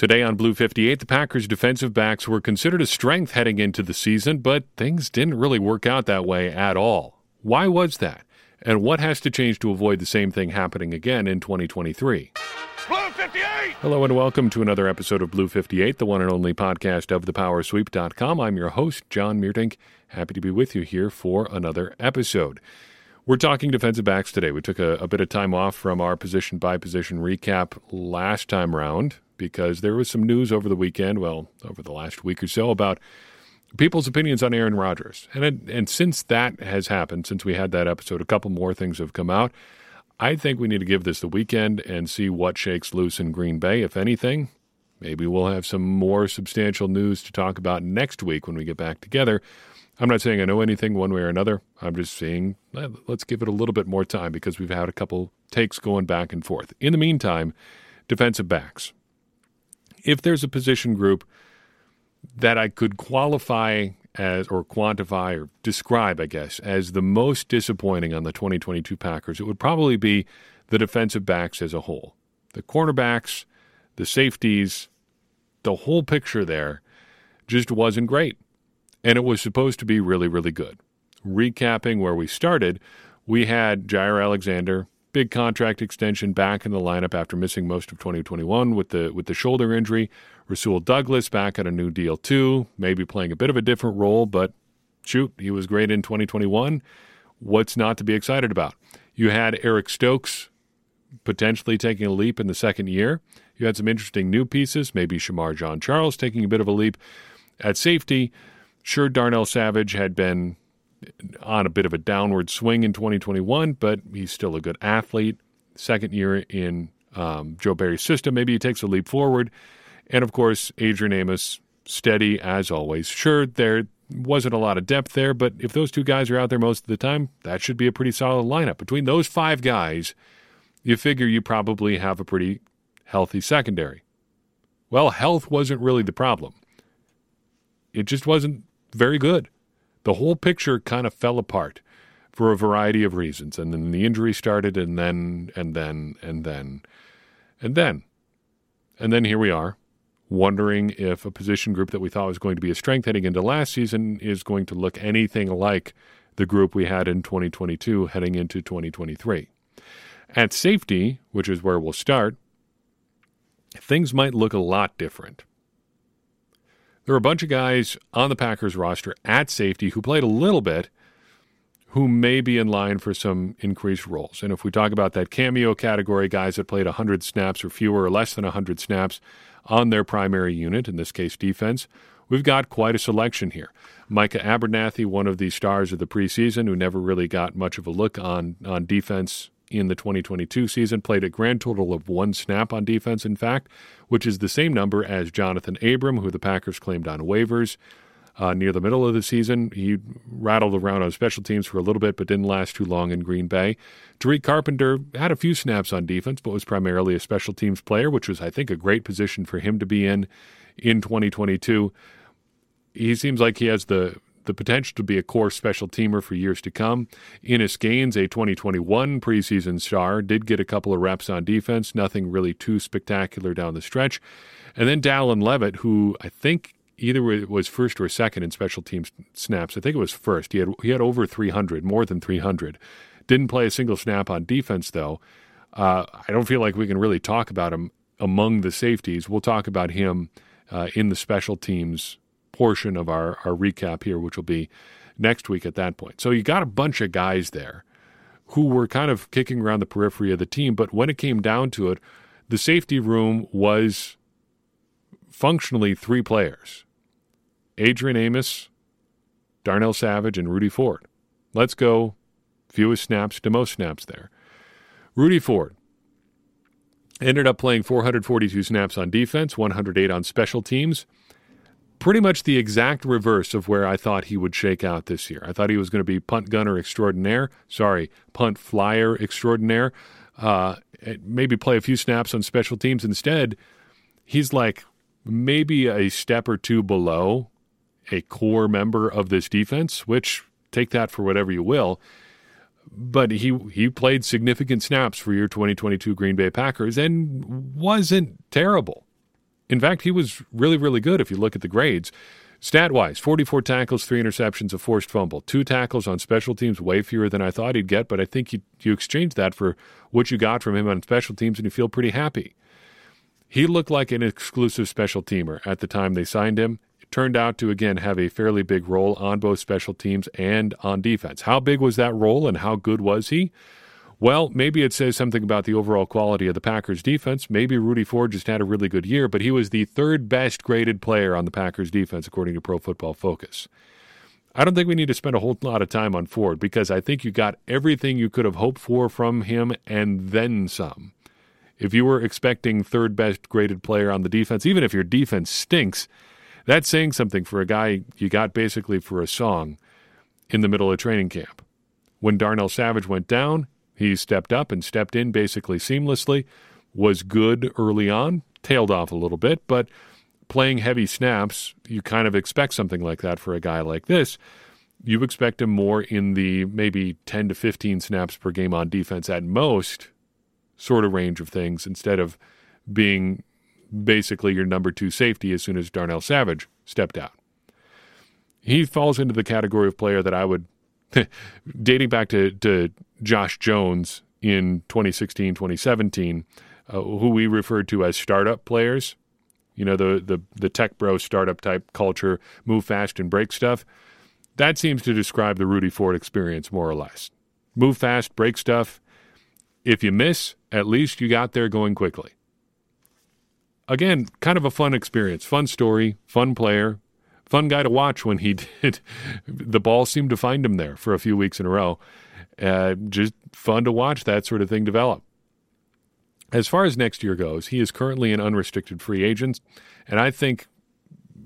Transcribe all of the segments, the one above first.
Today on Blue 58, the Packers' defensive backs were considered a strength heading into the season, but things didn't really work out that way at all. Why was that? And what has to change to avoid the same thing happening again in 2023? Blue 58! Hello and welcome to another episode of Blue 58, the one and only podcast of thepowersweep.com. I'm your host, Jon Meerdink. Happy to be with you here for another episode. We're talking defensive backs today. We took a, a bit of time off from our position by position recap last time round because there was some news over the weekend, well, over the last week or so, about people's opinions on Aaron Rodgers. And and since that has happened, since we had that episode, a couple more things have come out. I think we need to give this the weekend and see what shakes loose in Green Bay, if anything. Maybe we'll have some more substantial news to talk about next week when we get back together. I'm not saying I know anything one way or another. I'm just saying eh, let's give it a little bit more time because we've had a couple takes going back and forth. In the meantime, defensive backs if there's a position group that I could qualify as or quantify or describe, I guess, as the most disappointing on the 2022 Packers, it would probably be the defensive backs as a whole. The cornerbacks, the safeties, the whole picture there just wasn't great. And it was supposed to be really, really good. Recapping where we started, we had Jaire Alexander, big contract extension back in the lineup after missing most of 2021 with the with the shoulder injury. Rasul Douglas back at a new deal too, maybe playing a bit of a different role, but shoot, he was great in 2021. What's not to be excited about? You had Eric Stokes potentially taking a leap in the second year. You had some interesting new pieces, maybe Shemar Jean Charles taking a bit of a leap at safety. Sure, Darnell Savage had been on a bit of a downward swing in 2021, but he's still a good athlete. Second year in um, Joe Barry's system, maybe he takes a leap forward. And of course, Adrian Amos, steady as always. Sure, there wasn't a lot of depth there, but if those two guys are out there most of the time, that should be a pretty solid lineup. Between those five guys, you figure you probably have a pretty healthy secondary. Well, health wasn't really the problem. It just wasn't very good the whole picture kind of fell apart for a variety of reasons. And then the injury started, and then, and then, and then, and then. And then here we are, wondering if a position group that we thought was going to be a strength heading into last season is going to look anything like the group we had in 2022 heading into 2023. At safety, which is where we'll start, things might look a lot different. There were a bunch of guys on the Packers roster at safety who played a little bit who may be in line for some increased roles. And if we talk about that cameo category, guys that played 100 snaps or fewer or less than 100 snaps on their primary unit, in this case defense, we've got quite a selection here. Micah Abernathy, one of the stars of the preseason, who never really got much of a look on, on defense in the 2022 season, played a grand total of one snap on defense, in fact, which is the same number as Jonathan Abram, who the Packers claimed on waivers uh, near the middle of the season. He rattled around on special teams for a little bit, but didn't last too long in Green Bay. Tarik Carpenter had a few snaps on defense, but was primarily a special teams player, which was, I think, a great position for him to be in in 2022. He seems like he has the the potential to be a core special teamer for years to come. Innis Gaines, a 2021 preseason star, did get a couple of reps on defense, nothing really too spectacular down the stretch. And then Dallin Leavitt, who I think either was first or second in special teams snaps. I think it was first. He had he had over 300, more than 300. Didn't play a single snap on defense though. Uh, I don't feel like we can really talk about him among the safeties. We'll talk about him uh, in the special teams portion of our, our recap here, which will be next week at that point. So you got a bunch of guys there who were kind of kicking around the periphery of the team, but when it came down to it, the safety room was functionally three players Adrian Amos, Darnell Savage, and Rudy Ford. Let's go fewest snaps to most snaps there. Rudy Ford ended up playing 442 snaps on defense, 108 on special teams pretty much the exact reverse of where I thought he would shake out this year. I thought he was going to be punt gunner extraordinaire. Sorry, punt flyer extraordinaire. Uh, maybe play a few snaps on special teams. Instead, he's like maybe a step or two below a core member of this defense, which take that for whatever you will. But he he played significant snaps for your 2022 Green Bay Packers and wasn't terrible In fact, he was really, really good if you look at the grades. Stat wise, 44 tackles, three interceptions, a forced fumble, two tackles on special teams, way fewer than I thought he'd get, but I think you, you exchange that for what you got from him on special teams and you feel pretty happy. He looked like an exclusive special teamer at the time they signed him. It turned out to, again, have a fairly big role on both special teams and on defense. How big was that role and how good was he? Well, maybe it says something about the overall quality of the Packers defense. Maybe Rudy Ford just had a really good year, but he was the third best graded player on the Packers defense, according to Pro Football Focus. I don't think we need to spend a whole lot of time on Ford because I think you got everything you could have hoped for from him and then some. If you were expecting third best graded player on the defense, even if your defense stinks, that's saying something for a guy you got basically for a song in the middle of training camp. When Darnell Savage went down, he stepped up and stepped in basically seamlessly, was good early on, tailed off a little bit, but playing heavy snaps, you kind of expect something like that for a guy like this. You expect him more in the maybe 10 to 15 snaps per game on defense at most sort of range of things instead of being basically your number two safety as soon as Darnell Savage stepped out. He falls into the category of player that I would dating back to, to Josh Jones in 2016, 2017, uh, who we referred to as startup players. You know, the, the, the tech bro startup type culture, move fast and break stuff. That seems to describe the Rudy Ford experience more or less. Move fast, break stuff. If you miss, at least you got there going quickly. Again, kind of a fun experience, fun story, fun player, fun guy to watch when he did. the ball seemed to find him there for a few weeks in a row. Uh, just fun to watch that sort of thing develop. As far as next year goes, he is currently an unrestricted free agent, and I think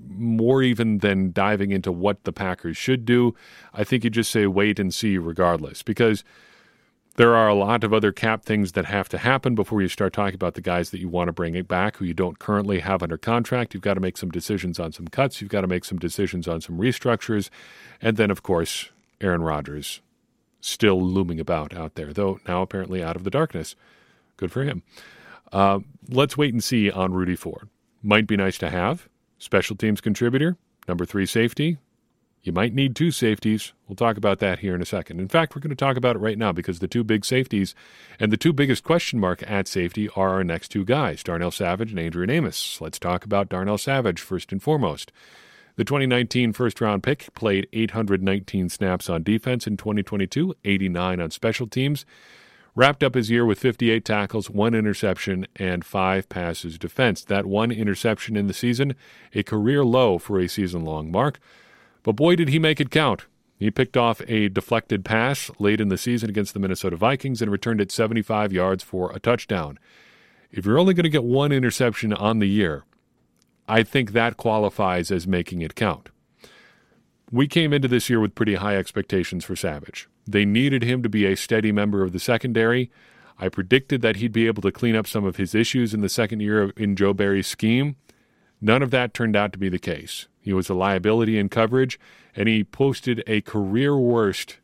more even than diving into what the Packers should do, I think you just say wait and see regardless because – there are a lot of other cap things that have to happen before you start talking about the guys that you want to bring it back who you don't currently have under contract. You've got to make some decisions on some cuts. You've got to make some decisions on some restructures. And then, of course, Aaron Rodgers still looming about out there, though now apparently out of the darkness. Good for him. Uh, let's wait and see on Rudy Ford. Might be nice to have. Special teams contributor, number three safety, you might need two safeties. We'll talk about that here in a second. In fact, we're going to talk about it right now because the two big safeties and the two biggest question mark at safety are our next two guys, Darnell Savage and Adrian Amos. Let's talk about Darnell Savage first and foremost. The 2019 first round pick played 819 snaps on defense in 2022, 89 on special teams. Wrapped up his year with 58 tackles, one interception, and five passes defense. That one interception in the season, a career low for a season long mark. But boy, did he make it count. He picked off a deflected pass late in the season against the Minnesota Vikings and returned it 75 yards for a touchdown. If you're only going to get one interception on the year, I think that qualifies as making it count. We came into this year with pretty high expectations for Savage. They needed him to be a steady member of the secondary. I predicted that he'd be able to clean up some of his issues in the second year in Joe Barry's scheme. None of that turned out to be the case. He was a liability in coverage, and he posted a career worst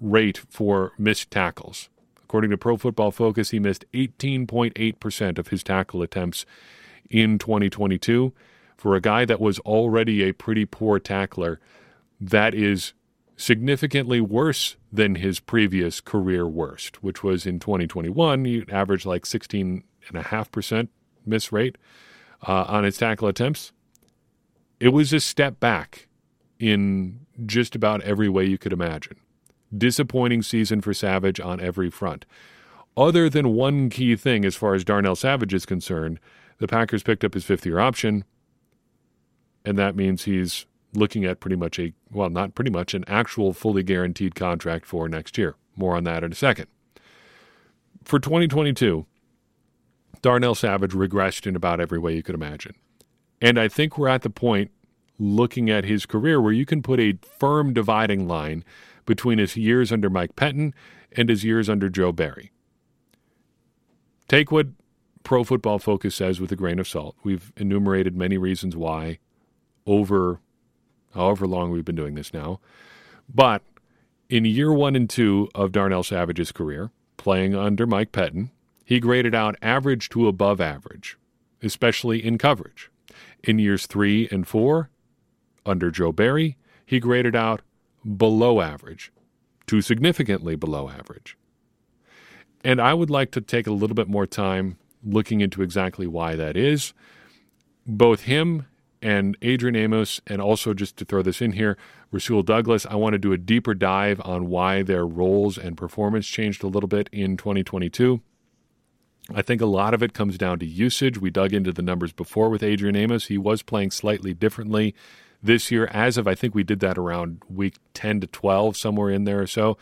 rate for missed tackles. According to Pro Football Focus, he missed 18.8% of his tackle attempts in 2022. For a guy that was already a pretty poor tackler, that is significantly worse than his previous career worst, which was in 2021. He averaged like 16.5% miss rate uh, on his tackle attempts it was a step back in just about every way you could imagine. Disappointing season for Savage on every front. Other than one key thing as far as Darnell Savage is concerned, the Packers picked up his fifth year option, and that means he's looking at pretty much a, well, not pretty much, an actual fully guaranteed contract for next year. More on that in a second. For 2022, Darnell Savage regressed in about every way you could imagine. And I think we're at the point looking at his career where you can put a firm dividing line between his years under Mike Pettine and his years under Joe Barry. Take what Pro Football Focus says with a grain of salt. We've enumerated many reasons why over however long we've been doing this now. But in year one and two of Darnell Savage's career, playing under Mike Pettine, he graded out average to above average especially in coverage. In years three and four, under Joe Barry, he graded out below average to significantly below average. And I would like to take a little bit more time looking into exactly why that is. Both him and Adrian Amos, and also just to throw this in here, Rasul Douglas, I want to do a deeper dive on why their roles and performance changed a little bit in 2022. I think a lot of it comes down to usage. We dug into the numbers before with Adrian Amos. He was playing slightly differently this year, as of I think we did that around week 10 to 12, somewhere in there or so.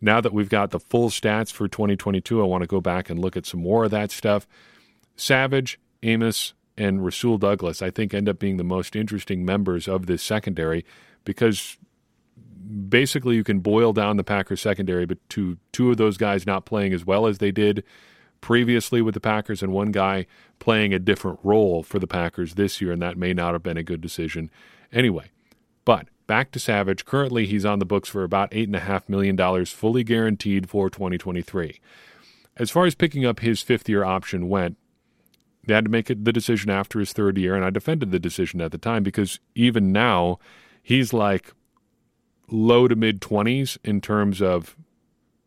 Now that we've got the full stats for 2022, I want to go back and look at some more of that stuff. Savage, Amos, and Rasul Douglas, I think, end up being the most interesting members of this secondary because basically you can boil down the Packers secondary but to two of those guys not playing as well as they did previously with the Packers and one guy playing a different role for the Packers this year, and that may not have been a good decision anyway. But back to Savage. Currently, he's on the books for about $8.5 million fully guaranteed for 2023. As far as picking up his fifth year option went, they had to make the decision after his third year, and I defended the decision at the time because even now, he's like low to mid 20s in terms of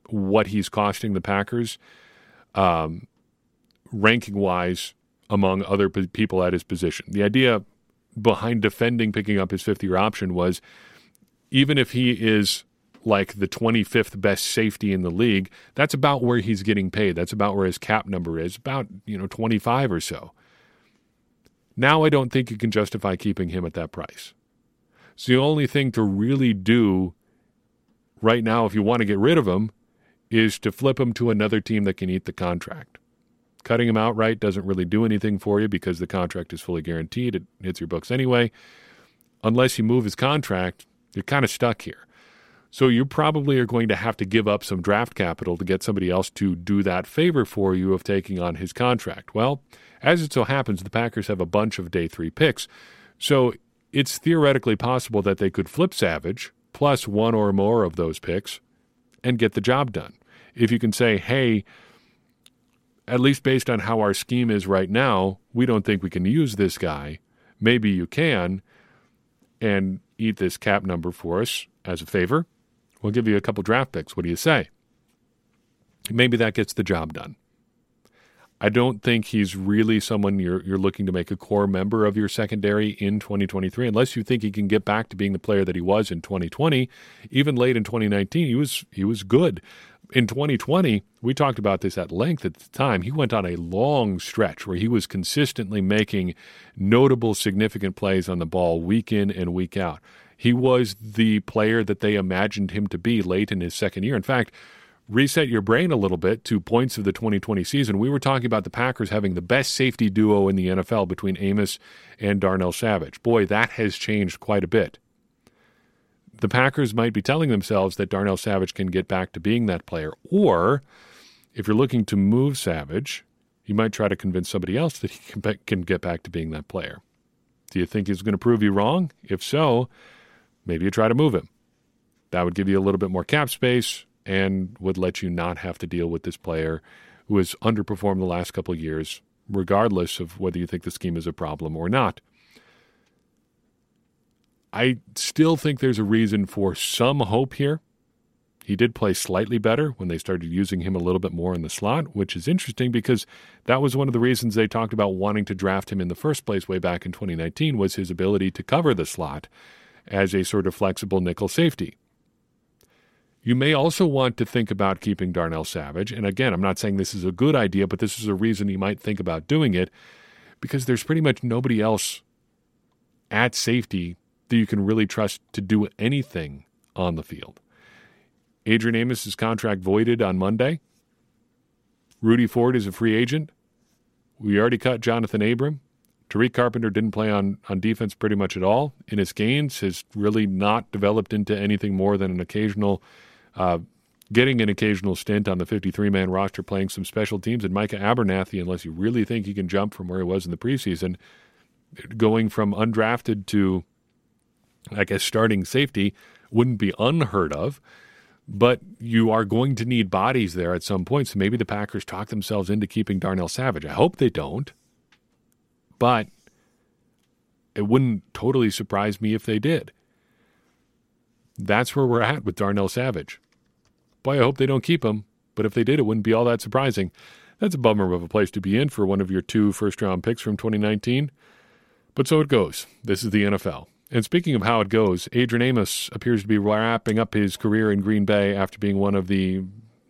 what he's costing the Packers um, ranking wise among other p- people at his position. The idea behind defending picking up his fifth year option was even if he is like the 25th best safety in the league, that's about where he's getting paid. That's about where his cap number is, about, you know, 25 or so. Now I don't think you can justify keeping him at that price. So the only thing to really do right now if you want to get rid of him is to flip him to another team that can eat the contract. Cutting him outright doesn't really do anything for you because the contract is fully guaranteed. It hits your books anyway. Unless you move his contract, you're kind of stuck here. So you probably are going to have to give up some draft capital to get somebody else to do that favor for you of taking on his contract. Well, as it so happens, the Packers have a bunch of day three picks. So it's theoretically possible that they could flip Savage plus one or more of those picks and get the job done if you can say, hey, at least based on how our scheme is right now, we don't think we can use this guy. Maybe you can, and eat this cap number for us as a favor. We'll give you a couple draft picks. What do you say? Maybe that gets the job done. I don't think he's really someone you're you're looking to make a core member of your secondary in 2023 unless you think he can get back to being the player that he was in 2020. Even late in 2019, he was he was good in 2020, we talked about this at length at the time. He went on a long stretch where he was consistently making notable, significant plays on the ball week in and week out. He was the player that they imagined him to be late in his second year. In fact, reset your brain a little bit to points of the 2020 season. We were talking about the Packers having the best safety duo in the NFL between Amos and Darnell Savage. Boy, that has changed quite a bit the Packers might be telling themselves that Darnell Savage can get back to being that player. Or if you're looking to move Savage, you might try to convince somebody else that he can get back to being that player. Do you think he's going to prove you wrong? If so, maybe you try to move him. That would give you a little bit more cap space and would let you not have to deal with this player who has underperformed the last couple years, regardless of whether you think the scheme is a problem or not. I still think there's a reason for some hope here. He did play slightly better when they started using him a little bit more in the slot, which is interesting because that was one of the reasons they talked about wanting to draft him in the first place way back in 2019 was his ability to cover the slot as a sort of flexible nickel safety. You may also want to think about keeping Darnell Savage. And again, I'm not saying this is a good idea, but this is a reason you might think about doing it because there's pretty much nobody else at safety that you can really trust to do anything on the field. Adrian Amos' contract voided on Monday. Rudy Ford is a free agent. We already cut Jonathan Abram. Tarik Carpenter didn't play on, on defense pretty much at all. Innis Gaines has really not developed into anything more than an occasional, uh, getting an occasional stint on the 53 man roster, playing some special teams. And Micah Abernathy, unless you really think he can jump from where he was in the preseason, going from undrafted to I guess starting safety wouldn't be unheard of, but you are going to need bodies there at some point. So maybe the Packers talk themselves into keeping Darnell Savage. I hope they don't. But it wouldn't totally surprise me if they did. That's where we're at with Darnell Savage. Boy, I hope they don't keep him, but if they did, it wouldn't be all that surprising. That's a bummer of a place to be in for one of your two first round picks from 2019. But so it goes. This is the NFL. And speaking of how it goes, Adrian Amos appears to be wrapping up his career in Green Bay after being one of the,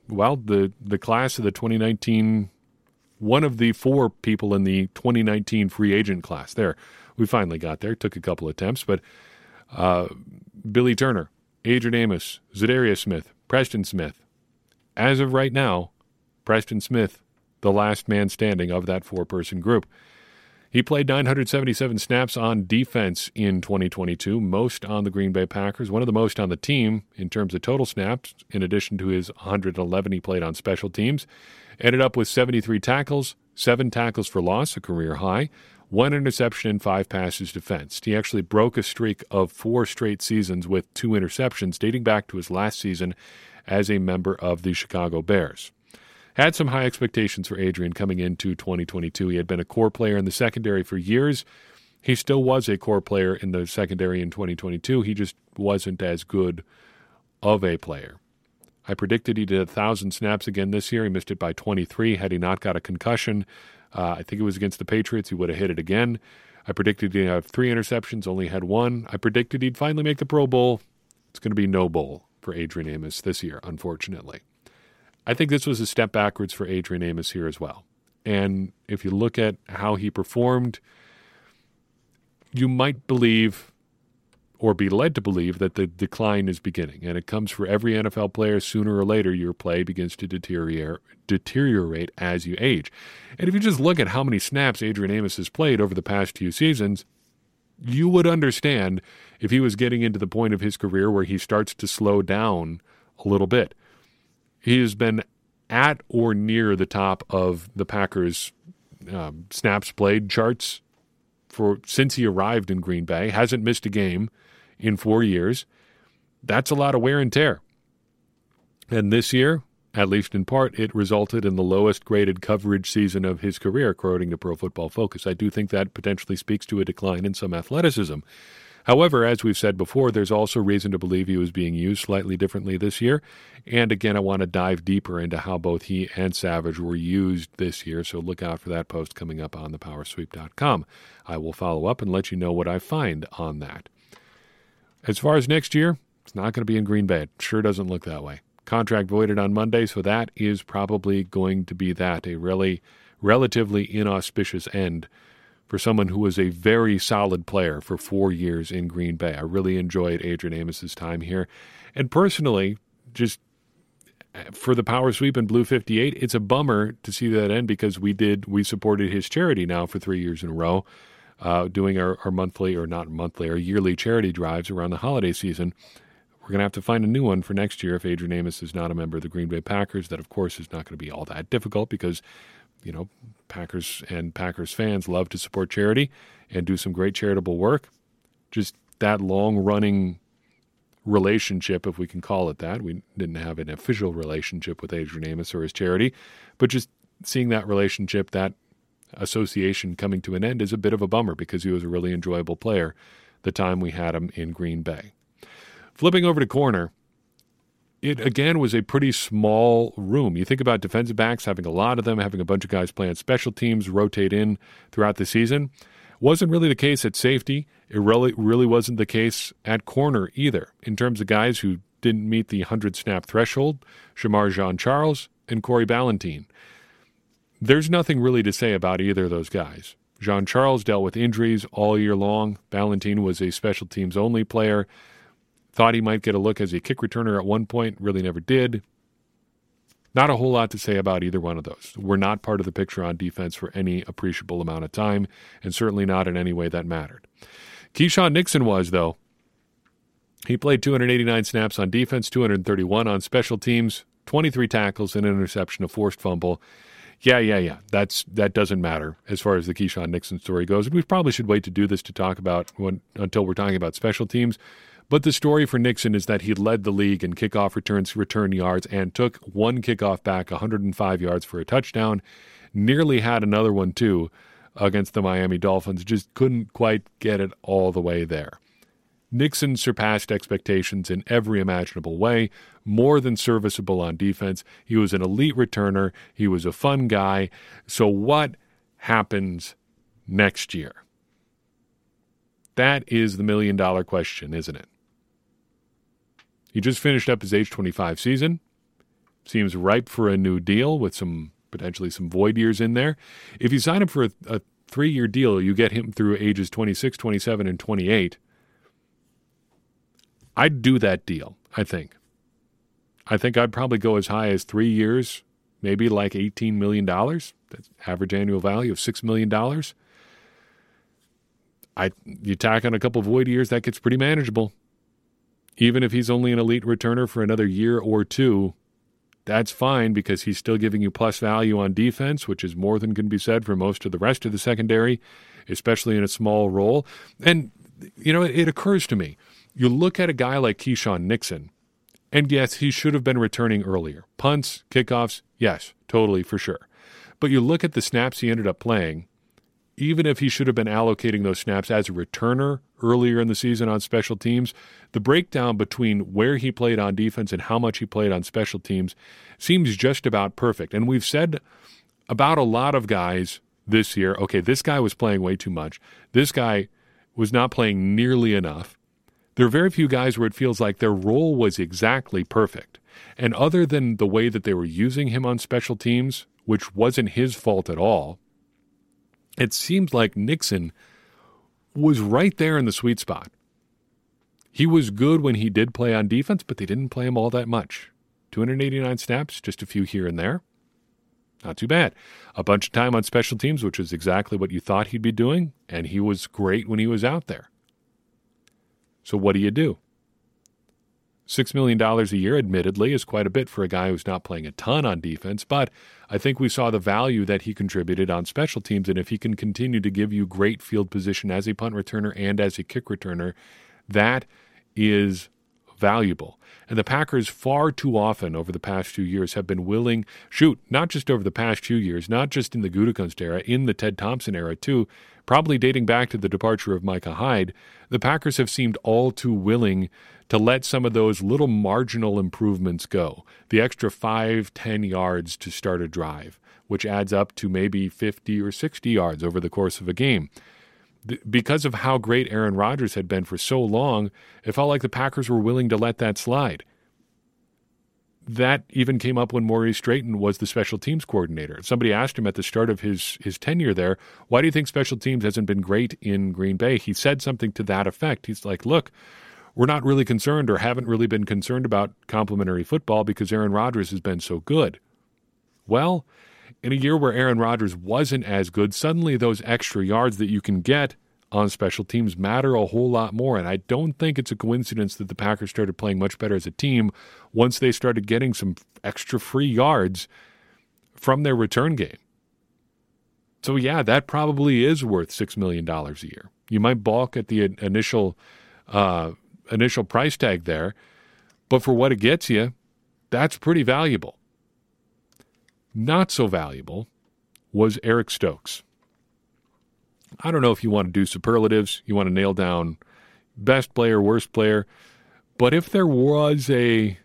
well, the, the class of the 2019, one of the four people in the 2019 free agent class. There, we finally got there. Took a couple attempts, but uh, Billy Turner, Adrian Amos, Za'Darius Smith, Preston Smith. As of right now, Preston Smith, the last man standing of that four person group. He played 977 snaps on defense in 2022, most on the Green Bay Packers, one of the most on the team in terms of total snaps, in addition to his 111 he played on special teams. Ended up with 73 tackles, seven tackles for loss, a career high, one interception, and five passes defensed. He actually broke a streak of four straight seasons with two interceptions, dating back to his last season as a member of the Chicago Bears had some high expectations for Adrian coming into 2022. He had been a core player in the secondary for years. He still was a core player in the secondary in 2022. He just wasn't as good of a player. I predicted he did a thousand snaps again this year. He missed it by 23. Had he not got a concussion, uh, I think it was against the Patriots, he would have hit it again. I predicted he'd have three interceptions, only had one. I predicted he'd finally make the Pro Bowl. It's going to be no bowl for Adrian Amos this year, unfortunately. I think this was a step backwards for Adrian Amos here as well. And if you look at how he performed, you might believe or be led to believe that the decline is beginning. And it comes for every NFL player. Sooner or later, your play begins to deteriorate, deteriorate as you age. And if you just look at how many snaps Adrian Amos has played over the past few seasons, you would understand if he was getting into the point of his career where he starts to slow down a little bit. He has been at or near the top of the Packers' um, snaps played charts for since he arrived in Green Bay. Hasn't missed a game in four years. That's a lot of wear and tear. And this year, at least in part, it resulted in the lowest graded coverage season of his career, according to Pro Football Focus. I do think that potentially speaks to a decline in some athleticism. However, as we've said before, there's also reason to believe he was being used slightly differently this year. And again, I want to dive deeper into how both he and Savage were used this year, so look out for that post coming up on thepowersweep.com. I will follow up and let you know what I find on that. As far as next year, it's not going to be in Green Bay. It sure doesn't look that way. Contract voided on Monday, so that is probably going to be that, a really relatively inauspicious end for someone who was a very solid player for four years in Green Bay. I really enjoyed Adrian Amos's time here. And personally, just for the power sweep and blue 58 it's a bummer to see that end because we did we supported his charity now for three years in a row uh, doing our, our monthly or not monthly our yearly charity drives around the holiday season we're going to have to find a new one for next year if adrian amos is not a member of the green bay packers that of course is not going to be all that difficult because you know, Packers and Packers fans love to support charity and do some great charitable work. Just that long running relationship, if we can call it that. We didn't have an official relationship with Adrian Amos or his charity, but just seeing that relationship, that association coming to an end is a bit of a bummer because he was a really enjoyable player the time we had him in Green Bay. Flipping over to corner, it again was a pretty small room. You think about defensive backs having a lot of them, having a bunch of guys playing special teams, rotate in throughout the season. Wasn't really the case at safety. It really, really wasn't the case at corner either. In terms of guys who didn't meet the 100 snap threshold, Shemar Jean Charles and Corey Ballentine. There's nothing really to say about either of those guys. Jean Charles dealt with injuries all year long. Ballentine was a special teams only player. Thought he might get a look as a kick returner at one point, really never did. Not a whole lot to say about either one of those. We're not part of the picture on defense for any appreciable amount of time, and certainly not in any way that mattered. Keisean Nixon was, though. He played 289 snaps on defense, 231 on special teams, 23 tackles, and an interception, a forced fumble. Yeah, yeah, yeah. That's that doesn't matter as far as the Keisean Nixon story goes. We probably should wait to do this to talk about when until we're talking about special teams. But the story for Nixon is that he led the league in kickoff returns, return yards, and took one kickoff back 105 yards for a touchdown. Nearly had another one, too, against the Miami Dolphins, just couldn't quite get it all the way there. Nixon surpassed expectations in every imaginable way, more than serviceable on defense. He was an elite returner, he was a fun guy. So, what happens next year? That is the million dollar question, isn't it? He just finished up his age 25 season. Seems ripe for a new deal with some potentially some void years in there. If you sign him for a, a three year deal, you get him through ages 26, 27, and 28. I'd do that deal, I think. I think I'd probably go as high as three years, maybe like $18 million. That's average annual value of $6 million. I, you tack on a couple void years, that gets pretty manageable. Even if he's only an elite returner for another year or two, that's fine because he's still giving you plus value on defense, which is more than can be said for most of the rest of the secondary, especially in a small role. And, you know, it, occurs to me you look at a guy like Keisean Nixon, and yes, he should have been returning earlier. Punts, kickoffs, yes, totally for sure. But you look at the snaps he ended up playing, even if he should have been allocating those snaps as a returner earlier in the season on special teams, the breakdown between where he played on defense and how much he played on special teams seems just about perfect. And we've said about a lot of guys this year okay, this guy was playing way too much. This guy was not playing nearly enough. There are very few guys where it feels like their role was exactly perfect. And other than the way that they were using him on special teams, which wasn't his fault at all, it seems like Nixon was right there in the sweet spot. He was good when he did play on defense, but they didn't play him all that much. 289 snaps, just a few here and there. Not too bad. A bunch of time on special teams, which is exactly what you thought he'd be doing, and he was great when he was out there. So what do you do? $6 million a year, admittedly, is quite a bit for a guy who's not playing a ton on defense, but I think we saw the value that he contributed on special teams. And if he can continue to give you great field position as a punt returner and as a kick returner, that is valuable. And the Packers, far too often over the past few years, have been willing, shoot, not just over the past few years, not just in the Gutekunst era, in the Ted Thompson era, too, probably dating back to the departure of Micah Hyde, the Packers have seemed all too willing to let some of those little marginal improvements go. The extra five, ten yards to start a drive, which adds up to maybe 50 or 60 yards over the course of a game. Because of how great Aaron Rodgers had been for so long, it felt like the Packers were willing to let that slide that even came up when Maurice Drayton was the special teams coordinator. Somebody asked him at the start of his his tenure there, "Why do you think special teams hasn't been great in Green Bay?" He said something to that effect. He's like, "Look, we're not really concerned or haven't really been concerned about complementary football because Aaron Rodgers has been so good." Well, in a year where Aaron Rodgers wasn't as good, suddenly those extra yards that you can get on special teams matter a whole lot more. And I don't think it's a coincidence that the Packers started playing much better as a team once they started getting some extra free yards from their return game. So, yeah, that probably is worth $6 million a year. You might balk at the initial, uh, initial price tag there, but for what it gets you, that's pretty valuable. Not so valuable was Eric Stokes. I don't know if you want to do superlatives, you want to nail down best player, worst player, but if there was a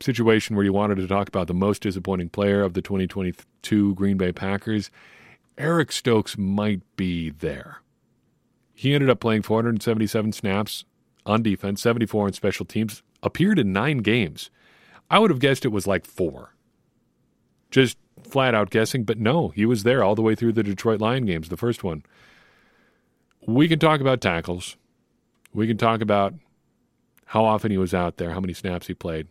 situation where you wanted to talk about the most disappointing player of the 2022 Green Bay Packers, Eric Stokes might be there. He ended up playing 477 snaps on defense, 74 on special teams, appeared in nine games. I would have guessed it was like four. Just flat out guessing, but no, he was there all the way through the Detroit Lion games, the first one we can talk about tackles. We can talk about how often he was out there, how many snaps he played.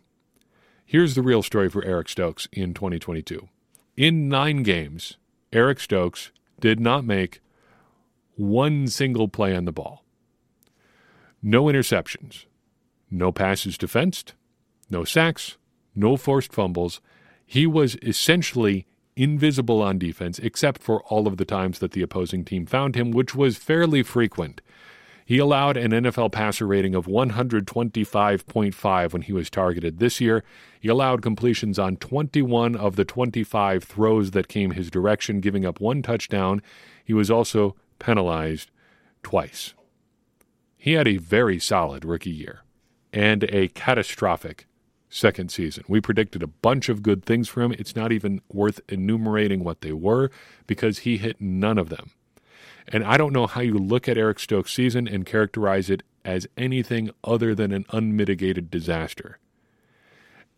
Here's the real story for Eric Stokes in 2022. In nine games, Eric Stokes did not make one single play on the ball. No interceptions, no passes defensed, no sacks, no forced fumbles. He was essentially invisible on defense, except for all of the times that the opposing team found him, which was fairly frequent. He allowed an NFL passer rating of 125.5 when he was targeted this year. He allowed completions on 21 of the 25 throws that came his direction, giving up one touchdown. He was also penalized twice. He had a very solid rookie year and a catastrophic second season. We predicted a bunch of good things for him. It's not even worth enumerating what they were because he hit none of them. And I don't know how you look at Eric Stokes' season and characterize it as anything other than an unmitigated disaster.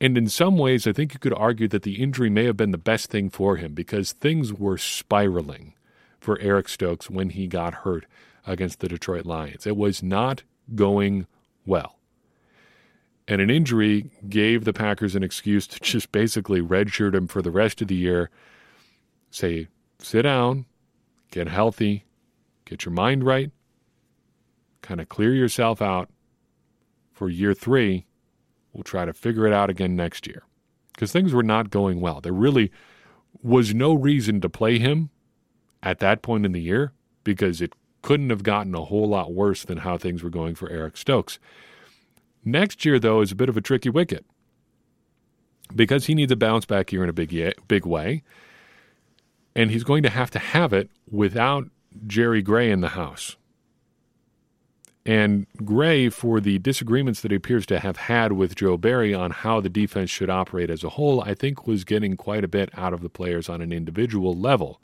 And in some ways, I think you could argue that the injury may have been the best thing for him because things were spiraling for Eric Stokes when he got hurt against the Detroit Lions. It was not going well. And an injury gave the Packers an excuse to just basically redshirt him for the rest of the year. Say, sit down, get healthy, get your mind right, kind of clear yourself out for year three. We'll try to figure it out again next year. Because things were not going well. There really was no reason to play him at that point in the year because it couldn't have gotten a whole lot worse than how things were going for Eric Stokes. Next year, though, is a bit of a tricky wicket because he needs a bounce back year in a big, big way. And he's going to have to have it without Jerry Gray in the House. And Gray, for the disagreements that he appears to have had with Joe Barry on how the defense should operate as a whole, I think was getting quite a bit out of the players on an individual level.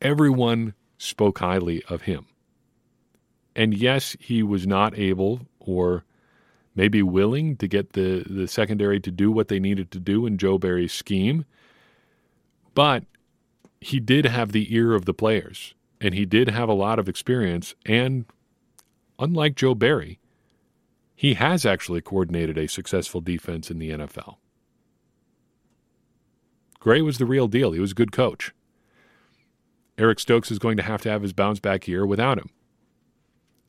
Everyone spoke highly of him. And yes, he was not able or maybe willing to get the, the secondary to do what they needed to do in Joe Barry's scheme. But he did have the ear of the players, and he did have a lot of experience. And unlike Joe Barry, he has actually coordinated a successful defense in the NFL. Gray was the real deal. He was a good coach. Eric Stokes is going to have to have his bounce back year without him.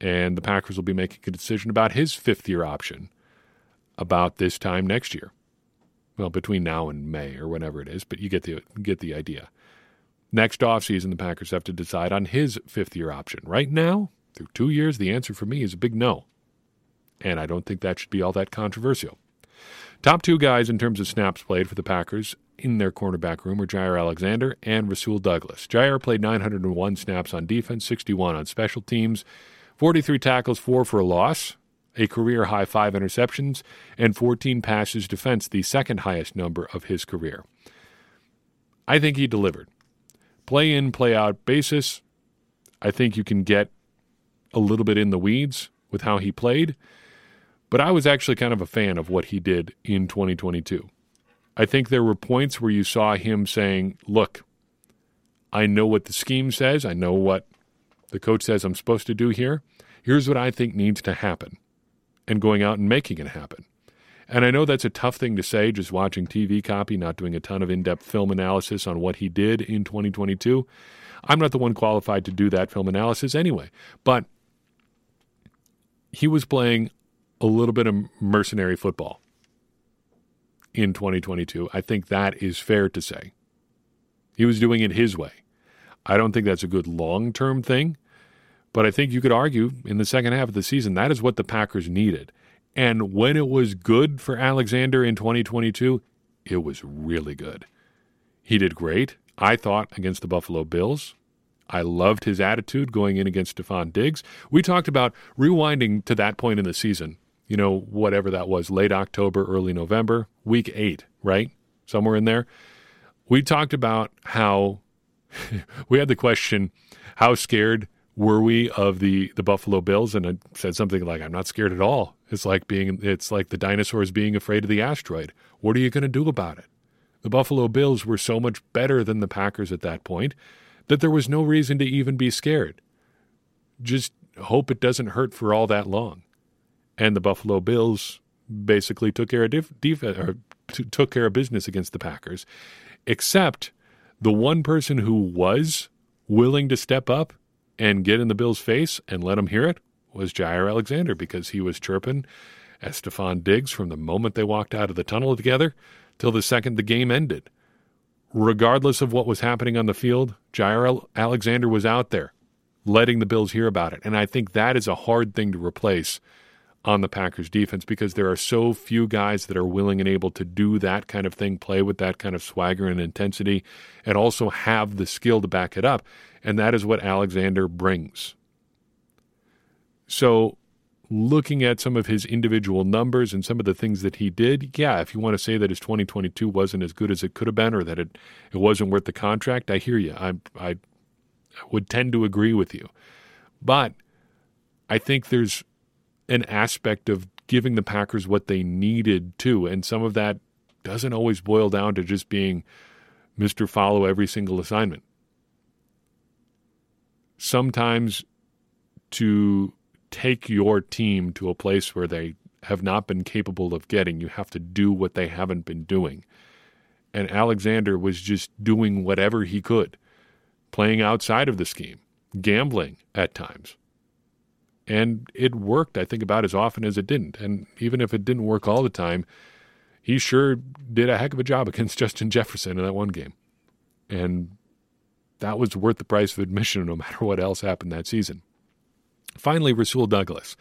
And the Packers will be making a decision about his fifth year option about this time next year. Well, between now and May or whenever it is, but you get the get the idea. Next offseason, the Packers have to decide on his fifth year option. Right now, through two years, the answer for me is a big no. And I don't think that should be all that controversial. Top two guys in terms of snaps played for the Packers in their cornerback room were Jaire Alexander and Rasul Douglas. Jaire played 901 snaps on defense, 61 on special teams, 43 tackles, 4 for a loss, a career high 5 interceptions, and 14 passes defense, the second highest number of his career. I think he delivered. Play in, play out basis, I think you can get a little bit in the weeds with how he played, but I was actually kind of a fan of what he did in 2022. I think there were points where you saw him saying, Look, I know what the scheme says. I know what the coach says I'm supposed to do here. Here's what I think needs to happen, and going out and making it happen. And I know that's a tough thing to say, just watching TV copy, not doing a ton of in depth film analysis on what he did in 2022. I'm not the one qualified to do that film analysis anyway. But he was playing a little bit of mercenary football in 2022. I think that is fair to say. He was doing it his way. I don't think that's a good long term thing, but I think you could argue in the second half of the season that is what the Packers needed. And when it was good for Alexander in 2022, it was really good. He did great, I thought, against the Buffalo Bills. I loved his attitude going in against Stefon Diggs. We talked about rewinding to that point in the season you know, whatever that was, late October, early November, week eight, right? Somewhere in there. We talked about how we had the question, how scared were we of the, the Buffalo Bills? And I said something like, I'm not scared at all. It's like being, it's like the dinosaurs being afraid of the asteroid. What are you going to do about it? The Buffalo Bills were so much better than the Packers at that point that there was no reason to even be scared. Just hope it doesn't hurt for all that long and the Buffalo Bills basically took care of def- or t- took care of business against the Packers, except the one person who was willing to step up and get in the Bills' face and let them hear it was Jaire Alexander because he was chirping at Stefon Diggs from the moment they walked out of the tunnel together till the second the game ended. Regardless of what was happening on the field, Jaire Alexander was out there letting the Bills hear about it. And I think that is a hard thing to replace on the Packers defense because there are so few guys that are willing and able to do that kind of thing, play with that kind of swagger and intensity, and also have the skill to back it up. And that is what Alexander brings. So, looking at some of his individual numbers and some of the things that he did, yeah, if you want to say that his 2022 wasn't as good as it could have been or that it, it wasn't worth the contract, I hear you. I, I would tend to agree with you. But I think there's an aspect of giving the Packers what they needed too. And some of that doesn't always boil down to just being Mr. Follow every single assignment. Sometimes to take your team to a place where they have not been capable of getting, you have to do what they haven't been doing. And Alexander was just doing whatever he could, playing outside of the scheme, gambling at times and it worked, I think, about as often as it didn't. And even if it didn't work all the time, he sure did a heck of a job against Justin Jefferson in that one game. And that was worth the price of admission no matter what else happened that season. Finally, Rasul Douglas.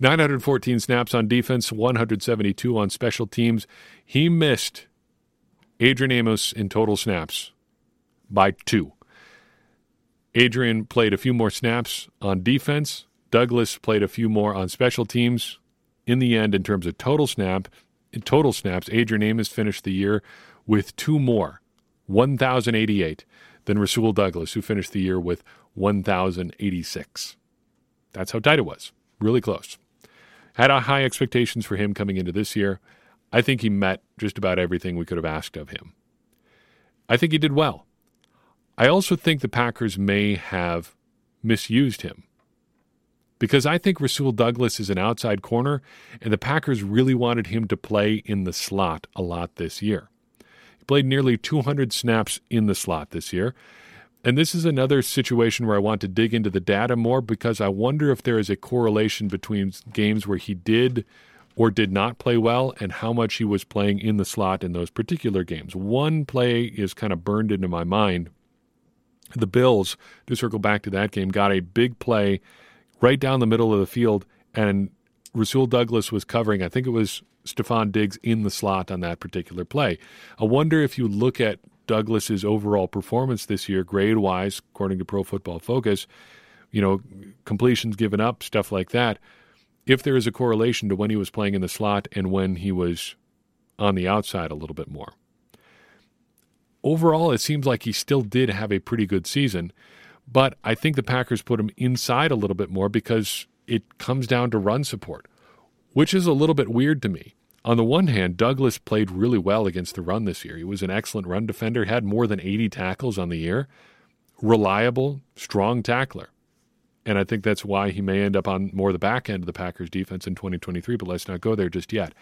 914 snaps on defense, 172 on special teams. He missed Adrian Amos in total snaps by two. Adrian played a few more snaps on defense, Douglas played a few more on special teams. In the end, in terms of total snap, in total snaps, Adrian Amos finished the year with two more, 1,088, than Rasul Douglas, who finished the year with 1,086. That's how tight it was. Really close. Had high expectations for him coming into this year. I think he met just about everything we could have asked of him. I think he did well. I also think the Packers may have misused him because I think Rasul Douglas is an outside corner, and the Packers really wanted him to play in the slot a lot this year. Played nearly 200 snaps in the slot this year. And this is another situation where I want to dig into the data more because I wonder if there is a correlation between games where he did or did not play well and how much he was playing in the slot in those particular games. One play is kind of burned into my mind. The Bills, to circle back to that game, got a big play right down the middle of the field, and Rasul Douglas was covering, I think it was Stefon Diggs in the slot on that particular play. I wonder if you look at Douglas's overall performance this year, grade wise, according to Pro Football Focus, you know, completions given up, stuff like that, if there is a correlation to when he was playing in the slot and when he was on the outside a little bit more. Overall, it seems like he still did have a pretty good season. But I think the Packers put him inside a little bit more because it comes down to run support, which is a little bit weird to me. On the one hand, Douglas played really well against the run this year. He was an excellent run defender, had more than 80 tackles on the year, reliable, strong tackler. And I think that's why he may end up on more the back end of the Packers defense in 2023, but let's not go there just yet.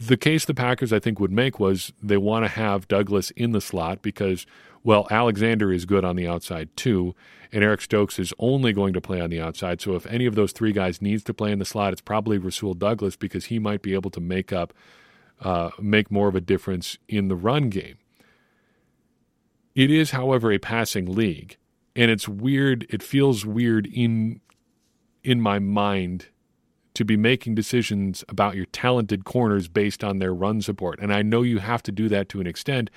The case the Packers, I think, would make was they want to have Douglas in the slot because well, Alexander is good on the outside too, and Eric Stokes is only going to play on the outside. So if any of those three guys needs to play in the slot, it's probably Rasul Douglas because he might be able to make up, uh, make more of a difference in the run game. It is, however, a passing league, and it's weird. It feels weird in in my mind to be making decisions about your talented corners based on their run support. And I know you have to do that to an extent,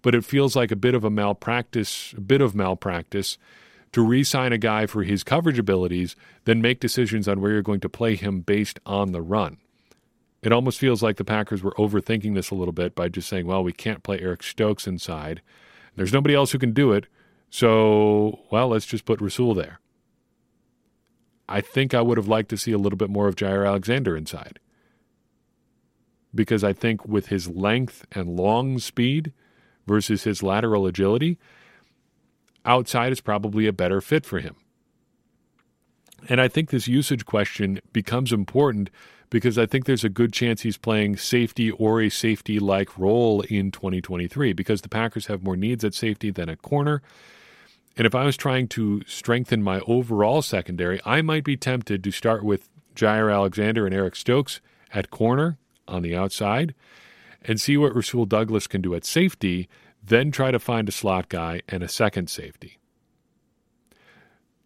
but it feels like a bit of a malpractice, a bit of malpractice to re sign a guy for his coverage abilities, then make decisions on where you're going to play him based on the run. It almost feels like the Packers were overthinking this a little bit by just saying, well, we can't play Eric Stokes inside. There's nobody else who can do it. So, well, let's just put Rasul there. I think I would have liked to see a little bit more of Jaire Alexander inside. Because I think with his length and long speed versus his lateral agility, outside is probably a better fit for him. And I think this usage question becomes important because I think there's a good chance he's playing safety or a safety like role in 2023 because the Packers have more needs at safety than at corner. And if I was trying to strengthen my overall secondary, I might be tempted to start with Jaire Alexander and Eric Stokes at corner on the outside and see what Rasul Douglas can do at safety, then try to find a slot guy and a second safety.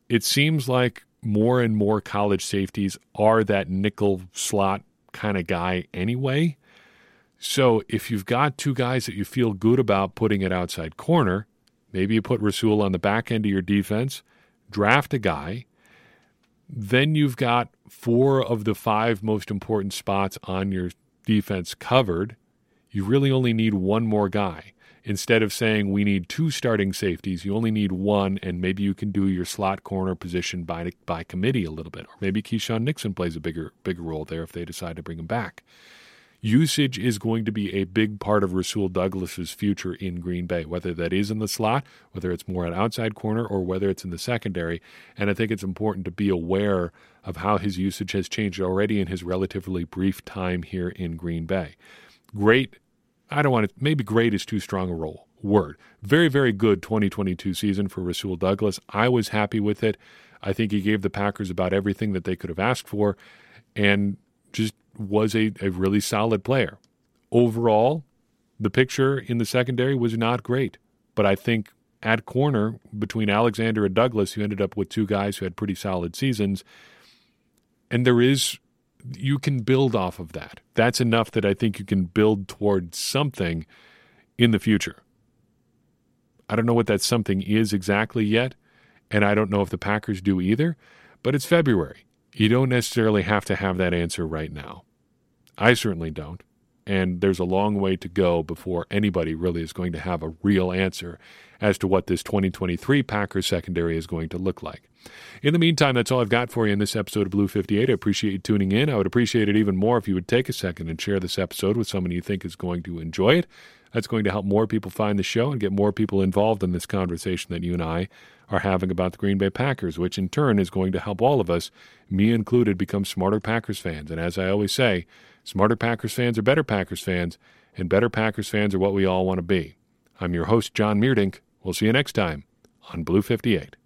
it seems like more and more college safeties are that nickel slot kind of guy anyway. So if you've got two guys that you feel good about putting at outside corner, maybe you put Rasul on the back end of your defense, draft a guy. Then you've got four of the five most important spots on your defense covered. You really only need one more guy. Instead of saying we need two starting safeties, you only need one, and maybe you can do your slot corner position by by committee a little bit, or maybe Keisean Nixon plays a bigger bigger role there if they decide to bring him back usage is going to be a big part of Rasul Douglas's future in Green Bay, whether that is in the slot, whether it's more an outside corner, or whether it's in the secondary. And I think it's important to be aware of how his usage has changed already in his relatively brief time here in Green Bay. Great. I don't want to, maybe great is too strong a role, word. Very, very good 2022 season for Rasul Douglas. I was happy with it. I think he gave the Packers about everything that they could have asked for. And just was a, a really solid player. Overall, the picture in the secondary was not great, but I think at corner between Alexander and Douglas, you ended up with two guys who had pretty solid seasons. And there is, you can build off of that. That's enough that I think you can build towards something in the future. I don't know what that something is exactly yet, and I don't know if the Packers do either, but it's February. You don't necessarily have to have that answer right now. I certainly don't. And there's a long way to go before anybody really is going to have a real answer as to what this 2023 Packers secondary is going to look like. In the meantime, that's all I've got for you in this episode of Blue 58. I appreciate you tuning in. I would appreciate it even more if you would take a second and share this episode with someone you think is going to enjoy it. That's going to help more people find the show and get more people involved in this conversation that you and I are having about the Green Bay Packers, which in turn is going to help all of us, me included, become smarter Packers fans. And as I always say, smarter Packers fans are better Packers fans, and better Packers fans are what we all want to be. I'm your host, Jon Meerdink. We'll see you next time on Blue 58.